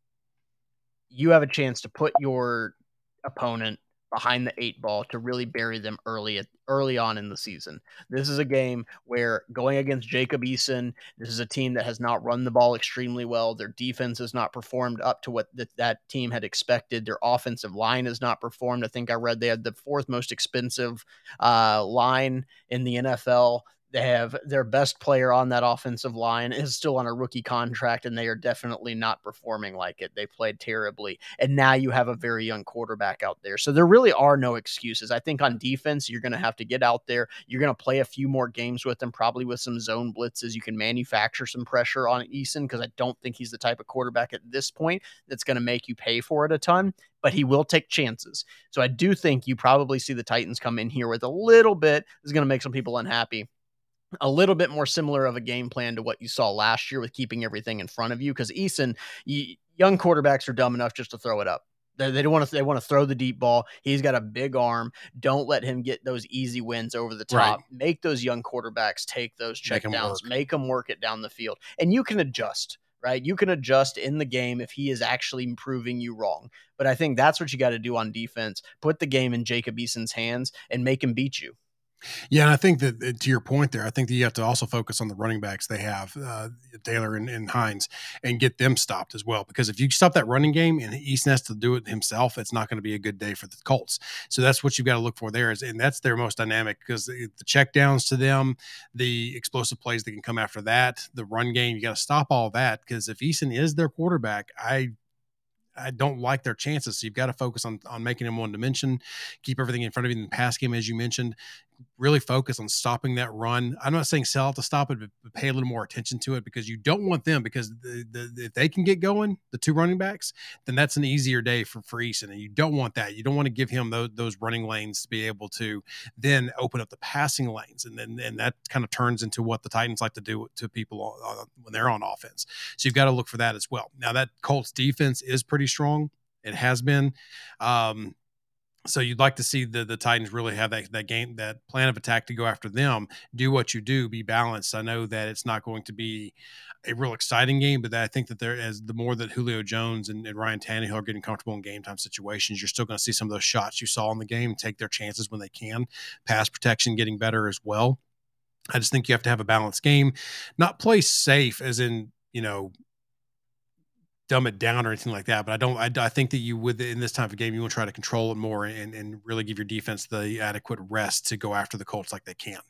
S2: you have a chance to put your opponent behind the eight ball to really bury them early at, early on in the season. This is a game where going against Jacob Eason, this is a team that has not run the ball extremely well. Their defense has not performed up to what th- that team had expected. Their offensive line has not performed. I think I read they had the fourth most expensive uh, line in the NFL. They have their best player on that offensive line is still on a rookie contract, and they are definitely not performing like it. They played terribly. And now you have a very young quarterback out there. So there really are no excuses. I think on defense, you're going to have to get out there. You're going to play a few more games with them, probably with some zone blitzes. You can manufacture some pressure on Eason because I don't think he's the type of quarterback at this point that's going to make you pay for it a ton but he will take chances. So I do think you probably see the Titans come in here with a little bit. This is going to make some people unhappy a little bit more similar of a game plan to what you saw last year with keeping everything in front of you. Because Eason, you, young quarterbacks are dumb enough just to throw it up. They, they don't want to. They want to throw the deep ball. He's got a big arm. Don't let him get those easy wins over the top. Right. Make those young quarterbacks take those checkdowns. Make, make them work it down the field, and you can adjust. Right, you can adjust in the game if he is actually proving you wrong. But I think that's what you got to do on defense. Put the game in Jacob Eason's hands and make him beat you.
S1: Yeah, and I think that to your point there, I think that you have to also focus on the running backs they have, uh, Taylor and, and, Hines, and get them stopped as well. Because if you stop that running game and Eason has to do it himself, it's not going to be a good day for the Colts. So that's what you've got to look for there, is, and that's their most dynamic because the, the check downs to them, the explosive plays that can come after that, the run game, you got to stop all that because if Eason is their quarterback, I I don't like their chances. So you've got to focus on on making him one dimension, keep everything in front of you in the pass game, as you mentioned. Really focus on stopping that run. I'm not saying sell out to stop it, but pay a little more attention to it because you don't want them because the, the, if they can get going, the two running backs, then that's an easier day for for Eason, and you don't want that. You don't want to give him those, those running lanes to be able to then open up the passing lanes, and then and that kind of turns into what the Titans like to do to people when they're on offense. So you've got to look for that as well. Now that Colts defense is pretty strong. It has been. Um, so you'd like to see the the Titans really have that that game that plan of attack to go after them. Do what you do, be balanced. I know that it's not going to be a real exciting game, but I think that there as the more that Julio Jones and, and Ryan Tannehill are getting comfortable in game time situations, you're still going to see some of those shots you saw in the game take their chances when they can. Pass protection getting better as well. I just think you have to have a balanced game, not play safe as in you know dumb it down or anything like that. But I don't. I, I, think that you would in this type of game, you want to try to control it more and, and really give your defense the adequate rest to go after the Colts like they can.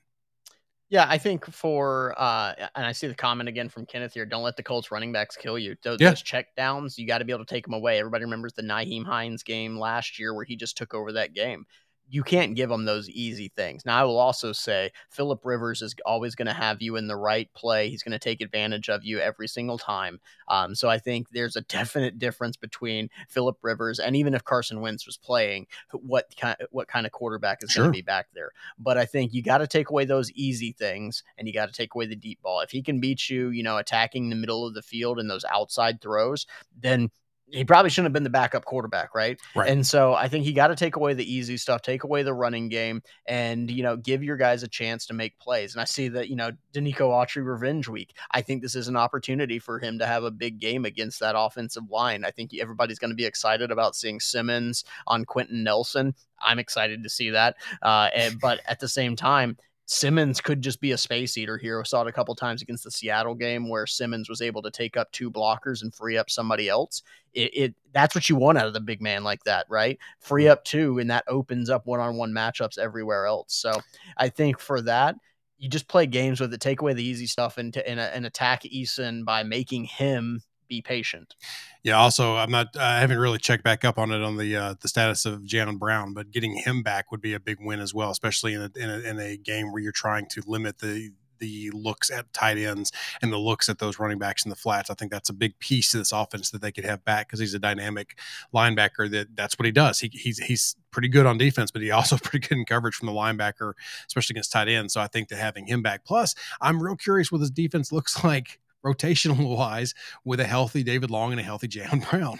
S2: Yeah, I think for uh, and I see the comment again from Kenneth here. Don't let the Colts running backs kill you. Those, yeah. those check downs, you got to be able to take them away. Everybody remembers the Nyheim Hines game last year where he just took over that game you can't give them those easy things. Now, I will also say Philip Rivers is always going to have you in the right play. He's going to take advantage of you every single time. Um, so I think there's a definite difference between Philip Rivers and even if Carson Wentz was playing, what kind what kind of quarterback is sure. going to be back there. But I think you got to take away those easy things and you got to take away the deep ball. If he can beat you, you know, attacking the middle of the field and those outside throws, then he probably shouldn't have been the backup quarterback, right?
S1: Right.
S2: And so I think he got to take away the easy stuff, take away the running game, and you know, give your guys a chance to make plays. And I see that you know, Denico Autry revenge week. I think this is an opportunity for him to have a big game against that offensive line. I think everybody's going to be excited about seeing Simmons on Quenton Nelson. I'm excited to see that. Uh, and, but at the same time, Simmons could just be a space eater here. We saw it a couple times against the Seattle game where Simmons was able to take up two blockers and free up somebody else. It, it that's what you want out of the big man like that, right? Free up two, and that opens up one-on-one matchups everywhere else. So I think for that, you just play games with it, take away the easy stuff, and, and, and attack Eason by making him be patient.
S1: Yeah. Also, I'm not. I haven't really checked back up on it on the uh, the status of Jayon Brown, but getting him back would be a big win as well, especially in a, in a, in a game where you're trying to limit the the looks at tight ends and the looks at those running backs in the flats. I think that's a big piece to this offense that they could have back because he's a dynamic linebacker. That that's what he does. He, he's he's pretty good on defense, but he also pretty good in coverage from the linebacker, especially against tight ends. So I think that having him back. Plus, I'm real curious what his defense looks like rotational wise with a healthy David Long and a healthy Jayon Brown.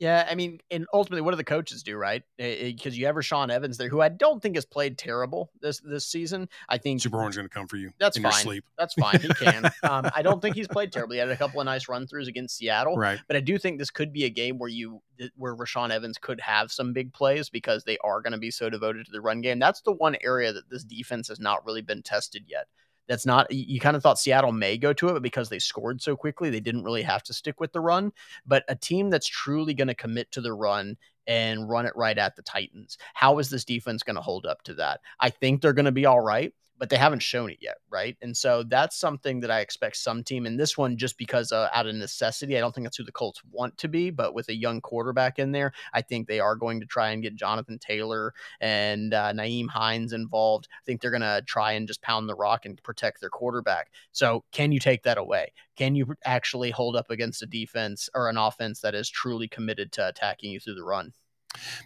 S2: Yeah, I mean, and ultimately, what do the coaches do, right? Because you have Rashaan Evans there, who I don't think has played terrible this this season. I think
S1: Super Orange going to come for you.
S2: That's fine. sleep. That's fine. He can. um, I don't think he's played terribly. He had a couple of nice run throughs against Seattle,
S1: right?
S2: But I do think this could be a game where you where Rashaan Evans could have some big plays because they are going to be so devoted to the run game. That's the one area that this defense has not really been tested yet that's not you kind of thought Seattle may go to it, but because they scored so quickly, they didn't really have to stick with the run. But a team that's truly going to commit to the run and run it right at the Titans, how is this defense going to hold up to that? I think they're going to be all right but they haven't shown it yet, right? And so that's something that I expect some team in this one just because uh, out of necessity. I don't think that's who the Colts want to be, but with a young quarterback in there, I think they are going to try and get Jonathan Taylor and uh, Nyheim Hines involved. I think they're going to try and just pound the rock and protect their quarterback. So can you take that away? Can you actually hold up against a defense or an offense that is truly committed to attacking you through the run?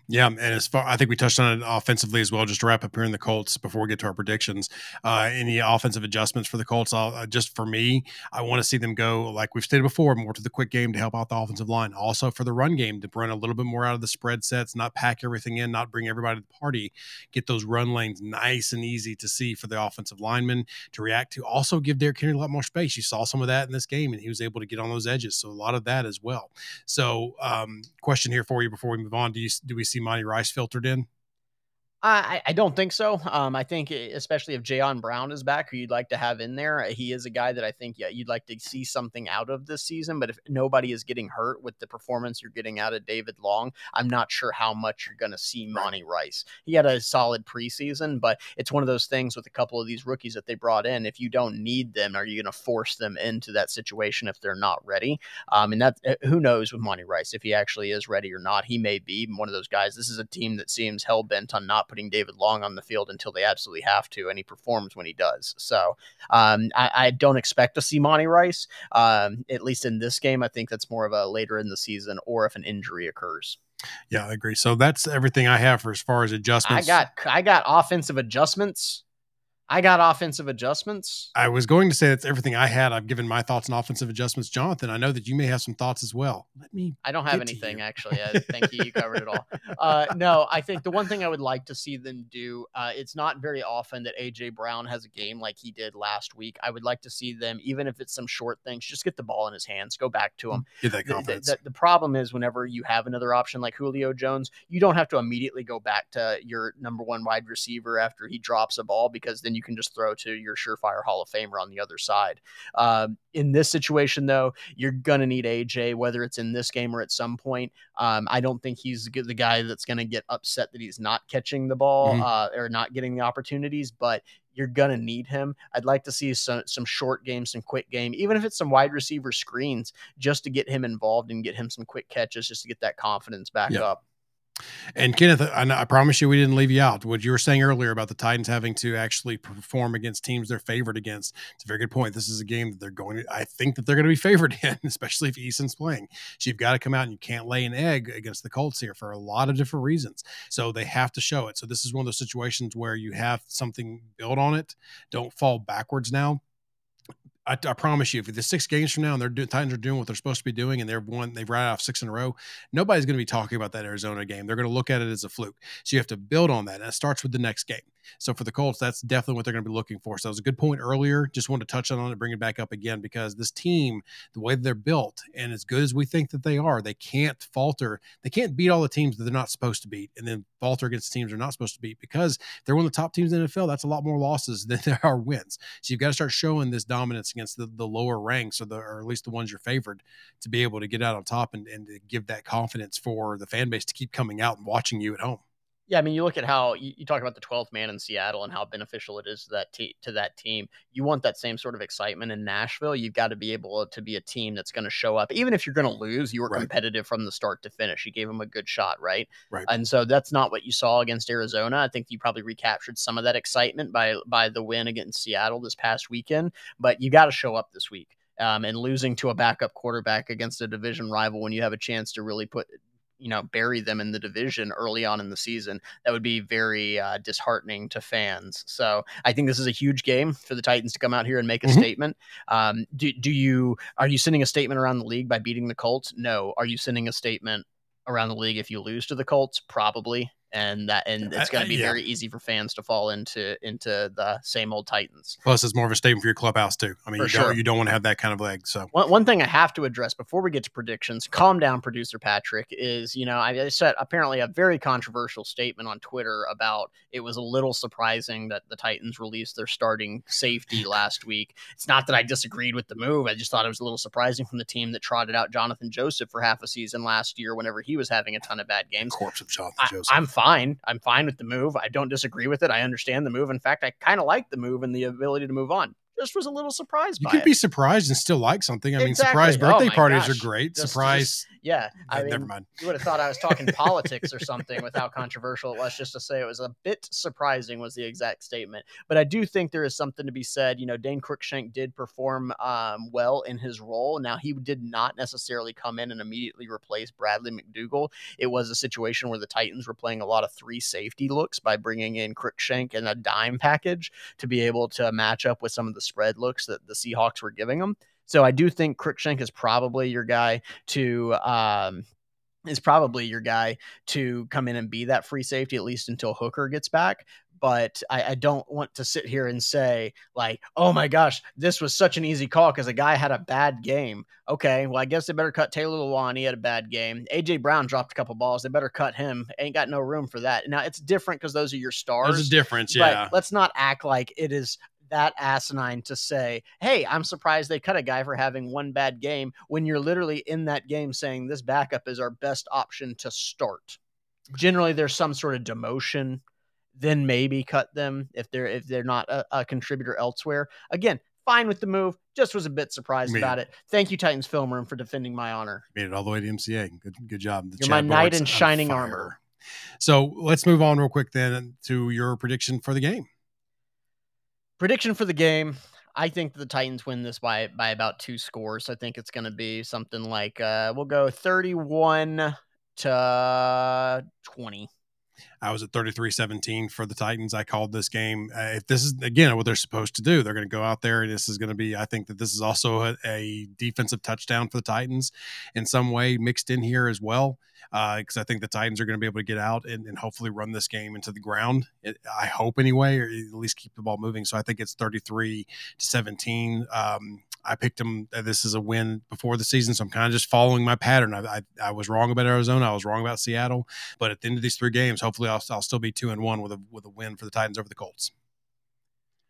S1: Yeah, and as far I think we touched on it offensively as well. Just to wrap up here in the Colts before we get to our predictions, uh, any offensive adjustments for the Colts? Uh, just for me, I want to see them go like we've stated before, more to the quick game to help out the offensive line. Also for the run game to run a little bit more out of the spread sets, not pack everything in, not bring everybody to the party. Get those run lanes nice and easy to see for the offensive linemen to react to. Also give Derrick Henry a lot more space. You saw some of that in this game, and he was able to get on those edges. So a lot of that as well. So, um, question here for you before we move on: Do you do we see Monty Rice filtered in?
S2: I, I don't think so. Um, I think especially if Jayon Brown is back, who you'd like to have in there, he is a guy that I think yeah, you'd like to see something out of this season. But if nobody is getting hurt with the performance you're getting out of David Long, I'm not sure how much you're going to see Monty Rice. He had a solid preseason, but it's one of those things with a couple of these rookies that they brought in. If you don't need them, are you going to force them into that situation if they're not ready? Um, and that eh, who knows with Monty Rice if he actually is ready or not. He may be one of those guys. This is a team that seems hell bent on not putting David Long on the field until they absolutely have to, and he performs when he does. So um, I, I, don't expect to see Monty Rice, um, at least in this game. I think that's more of a later in the season or if an injury occurs.
S1: Yeah, I agree. So that's everything I have for as far as adjustments.
S2: I got I got offensive adjustments. I got offensive adjustments.
S1: I was going to say that's everything I had. I've given my thoughts on offensive adjustments. Jonathan, I know that you may have some thoughts as well. Let me.
S2: I don't have anything actually. I think you, you covered it all. Uh, no, I think the one thing I would like to see them do. Uh, it's not very often that AJ Brown has a game like he did last week. I would like to see them, even if it's some short things, just get the ball in his hands, go back to him.
S1: Get that confidence.
S2: The, the, the problem is whenever you have another option like Julio Jones, you don't have to immediately go back to your number one wide receiver after he drops a ball because then you can just throw to your surefire Hall of Famer on the other side. Um, in this situation, though, you're going to need AJ, whether it's in this game or at some point. Um, I don't think he's the guy that's going to get upset that he's not catching the ball mm-hmm. uh, or not getting the opportunities, but you're gonna need him. I'd like to see some some short game, some quick game, even if it's some wide receiver screens, just to get him involved and get him some quick catches, just to get that confidence back yep. up.
S1: And Kenneth, I, I, promise you, we didn't leave you out. What you were saying earlier about the Titans having to actually perform against teams they're favored against, it's a very good point. This is a game that they're going to, I think that they're going to be favored in, especially if Eason's playing. So you've got to come out and you can't lay an egg against the Colts here for a lot of different reasons. So they have to show it. So this is one of those situations where you have something built on it. Don't fall backwards now. I, I, promise you, if the six games from now and they're doing Titans are doing what they're supposed to be doing and they've won, they've ride off six in a row, nobody's going to be talking about that Arizona game. They're going to look at it as a fluke. So you have to build on that. And it starts with the next game. So for the Colts, that's definitely what they're going to be looking for. So that was a good point earlier. Just wanted to touch on it, bring it back up again because this team, the way they're built, and as good as we think that they are, they can't falter. They can't beat all the teams that they're not supposed to beat, and then falter against the teams they're not supposed to beat because they're one of the top teams in the NFL. That's a lot more losses than there are wins. So you've got to start showing this dominance against the, the lower ranks or the or at least the ones you're favored to be able to get out on top and, and give that confidence for the fan base to keep coming out and watching you at home.
S2: Yeah, I mean, you look at how you, you talk about the 12th man in Seattle and how beneficial it is to that te- to that team. You want that same sort of excitement in Nashville. You've got to be able to be a team that's going to show up, even if you're going to lose. You were right. competitive from the start to finish. You gave them a good shot, right?
S1: Right.
S2: And so that's not what you saw against Arizona. I think you probably recaptured some of that excitement by by the win against Seattle this past weekend. But you got to show up this week. Um, and losing to a backup quarterback against a division rival when you have a chance to really put you know bury them in the division early on in the season that would be very uh, disheartening to fans. So i think this is a huge game for the titans to come out here and make a mm-hmm. statement. Um, do, do you are you sending a statement around the league by beating the colts? No. Are you sending a statement around the league if you lose to the colts? Probably and that and it's going to be yeah. very easy for fans to fall into into the same old Titans.
S1: Plus, it's more of a statement for your clubhouse too. I mean, for you, sure. don't, you don't want to have that kind of leg. So
S2: one, one thing I have to address before we get to predictions, calm down, producer Patrick. Is you know I said apparently a very controversial statement on Twitter about it was a little surprising that the Titans released their starting safety last week. It's not that I disagreed with the move. I just thought it was a little surprising from the team that trotted out Jonathan Joseph for half a season last year whenever he was having a ton of bad games.
S1: Corpse of Jonathan
S2: I,
S1: Joseph.
S2: I'm fine fine. I'm fine with the move. I don't disagree with it. I understand the move. In fact, I kind of like the move and the ability to move on just was a little surprised.
S1: You can
S2: it.
S1: be surprised and still like something. I exactly. mean, surprise birthday oh parties gosh. are great. Just, surprise. Just,
S2: yeah,
S1: I mean, never mind.
S2: You would have thought I was talking politics or something with how controversial it was. Just to say it was a bit surprising was the exact statement. But I do think there is something to be said. You know, Dane Cruikshank did perform um, well in his role. Now he did not necessarily come in and immediately replace Bradley McDougald. It was a situation where the Titans were playing a lot of three safety looks by bringing in Cruikshank and a dime package to be able to match up with some of the spread looks that the Seahawks were giving them. So I do think Cruikshank is probably your guy to um, is probably your guy to come in and be that free safety at least until Hooker gets back. but I, I, don't want to sit here and say like, oh my gosh, this was such an easy call because a guy had a bad game. Okay, well I guess they better cut Taylor Lewan. He had a bad game. AJ Brown dropped a couple balls. They better cut him. Ain't got no room for that. Now it's different because those are your stars.
S1: There's a difference, yeah.
S2: let's not act like it is that asinine to say, hey, I'm surprised they cut a guy for having one bad game when you're literally in that game saying this backup is our best option to start. Generally, there's some sort of demotion, then maybe cut them if they're if they're not a, a contributor elsewhere. Again, fine with the move. Just was a bit surprised about it. Thank you, Titans Film Room, for defending my honor.
S1: Made it all the way to MCA. Good, good job.
S2: The You're my knight in shining armor.
S1: So let's move on real quick then to your prediction for the game.
S2: Prediction for the game. I think the Titans win this by by about two scores. I think it's going to be something like uh, we'll go 31 to 20.
S1: I was at 33 17 for the Titans. I called this game. Uh, if this is, again, what they're supposed to do, they're going to go out there and this is going to be, I think that this is also a, a defensive touchdown for the Titans in some way mixed in here as well. Because uh, I think the Titans are going to be able to get out and, and hopefully run this game into the ground. It, I hope anyway, or at least keep the ball moving. So I think it's 33 to 17. Um, I picked them. This is a win before the season, so I'm kind of just following my pattern. I, I, I, was wrong about Arizona. I was wrong about Seattle. But at the end of these three games, hopefully, I'll, I'll still be two and one with a with a win for the Titans over the Colts.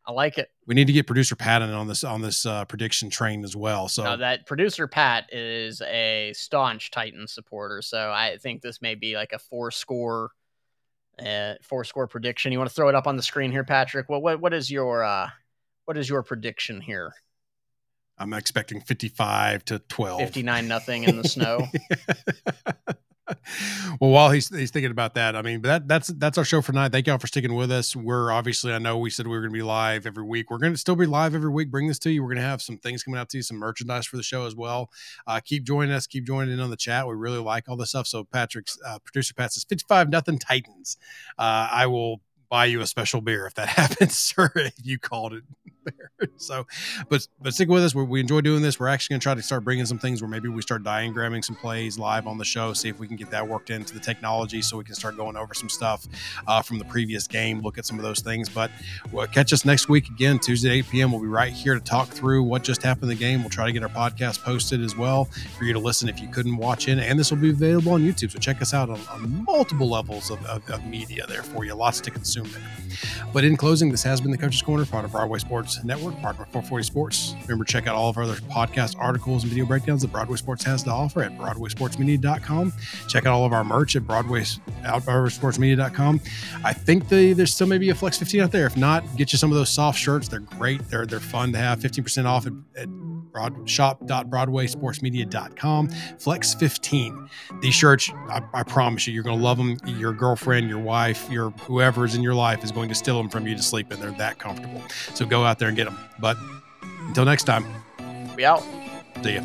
S2: I like it.
S1: We need to get producer Pat on this on this uh, prediction train as well. So
S2: now that producer Pat is a staunch Titans supporter, so I think this may be like a four score, uh, four score prediction. You want to throw it up on the screen here, Patrick? What what what is your uh, what is your prediction here?
S1: I'm expecting 55 to 12.
S2: 59 nothing in the snow.
S1: well, while he's he's thinking about that, I mean, but that that's that's our show for tonight. Thank y'all for sticking with us. We're obviously, I know we said we were going to be live every week. We're going to still be live every week. Bring this to you. We're going to have some things coming out to you, some merchandise for the show as well. Uh, keep joining us. Keep joining in on the chat. We really like all this stuff. So Patrick's uh, producer Pat says 55 nothing Titans. Uh, I will buy you a special beer if that happens, sir. If you called it bear. So, but but stick with us. we we enjoy doing this. We're actually going to try to start bringing some things where maybe we start diagramming some plays live on the show. See if we can get that worked into the technology, so we can start going over some stuff uh, from the previous game. Look at some of those things. But we'll catch us next week again, Tuesday 8 p.m. We'll be right here to talk through what just happened in the game. We'll try to get our podcast posted as well for you to listen if you couldn't watch in, and this will be available on YouTube. So check us out on, on multiple levels of, of, of media there for you. Lots to consume there. But in closing, this has been the Coach's Corner, part of Broadway Sports Network, part of 440 Sports. Remember, check out all of our other podcast articles and video breakdowns that Broadway Sports has to offer at BroadwaySportsMedia.com. Check out all of our merch at Broadway BroadwaySportsMedia.com. I think the, there's still maybe a Flex 15 out there. If not, get you some of those soft shirts. They're great. They're they're fun to have. 15% off at, at broad, shop.broadwaysportsmedia.com. Flex 15. These shirts, I, I promise you, you're going to love them. Your girlfriend, your wife, your whoever's in your life is going to steal them from you to sleep in. They're that comfortable. So go out there and get them. But until next time,
S2: we out.
S1: See ya.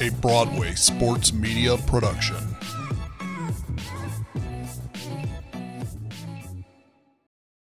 S3: a Broadway sports media production.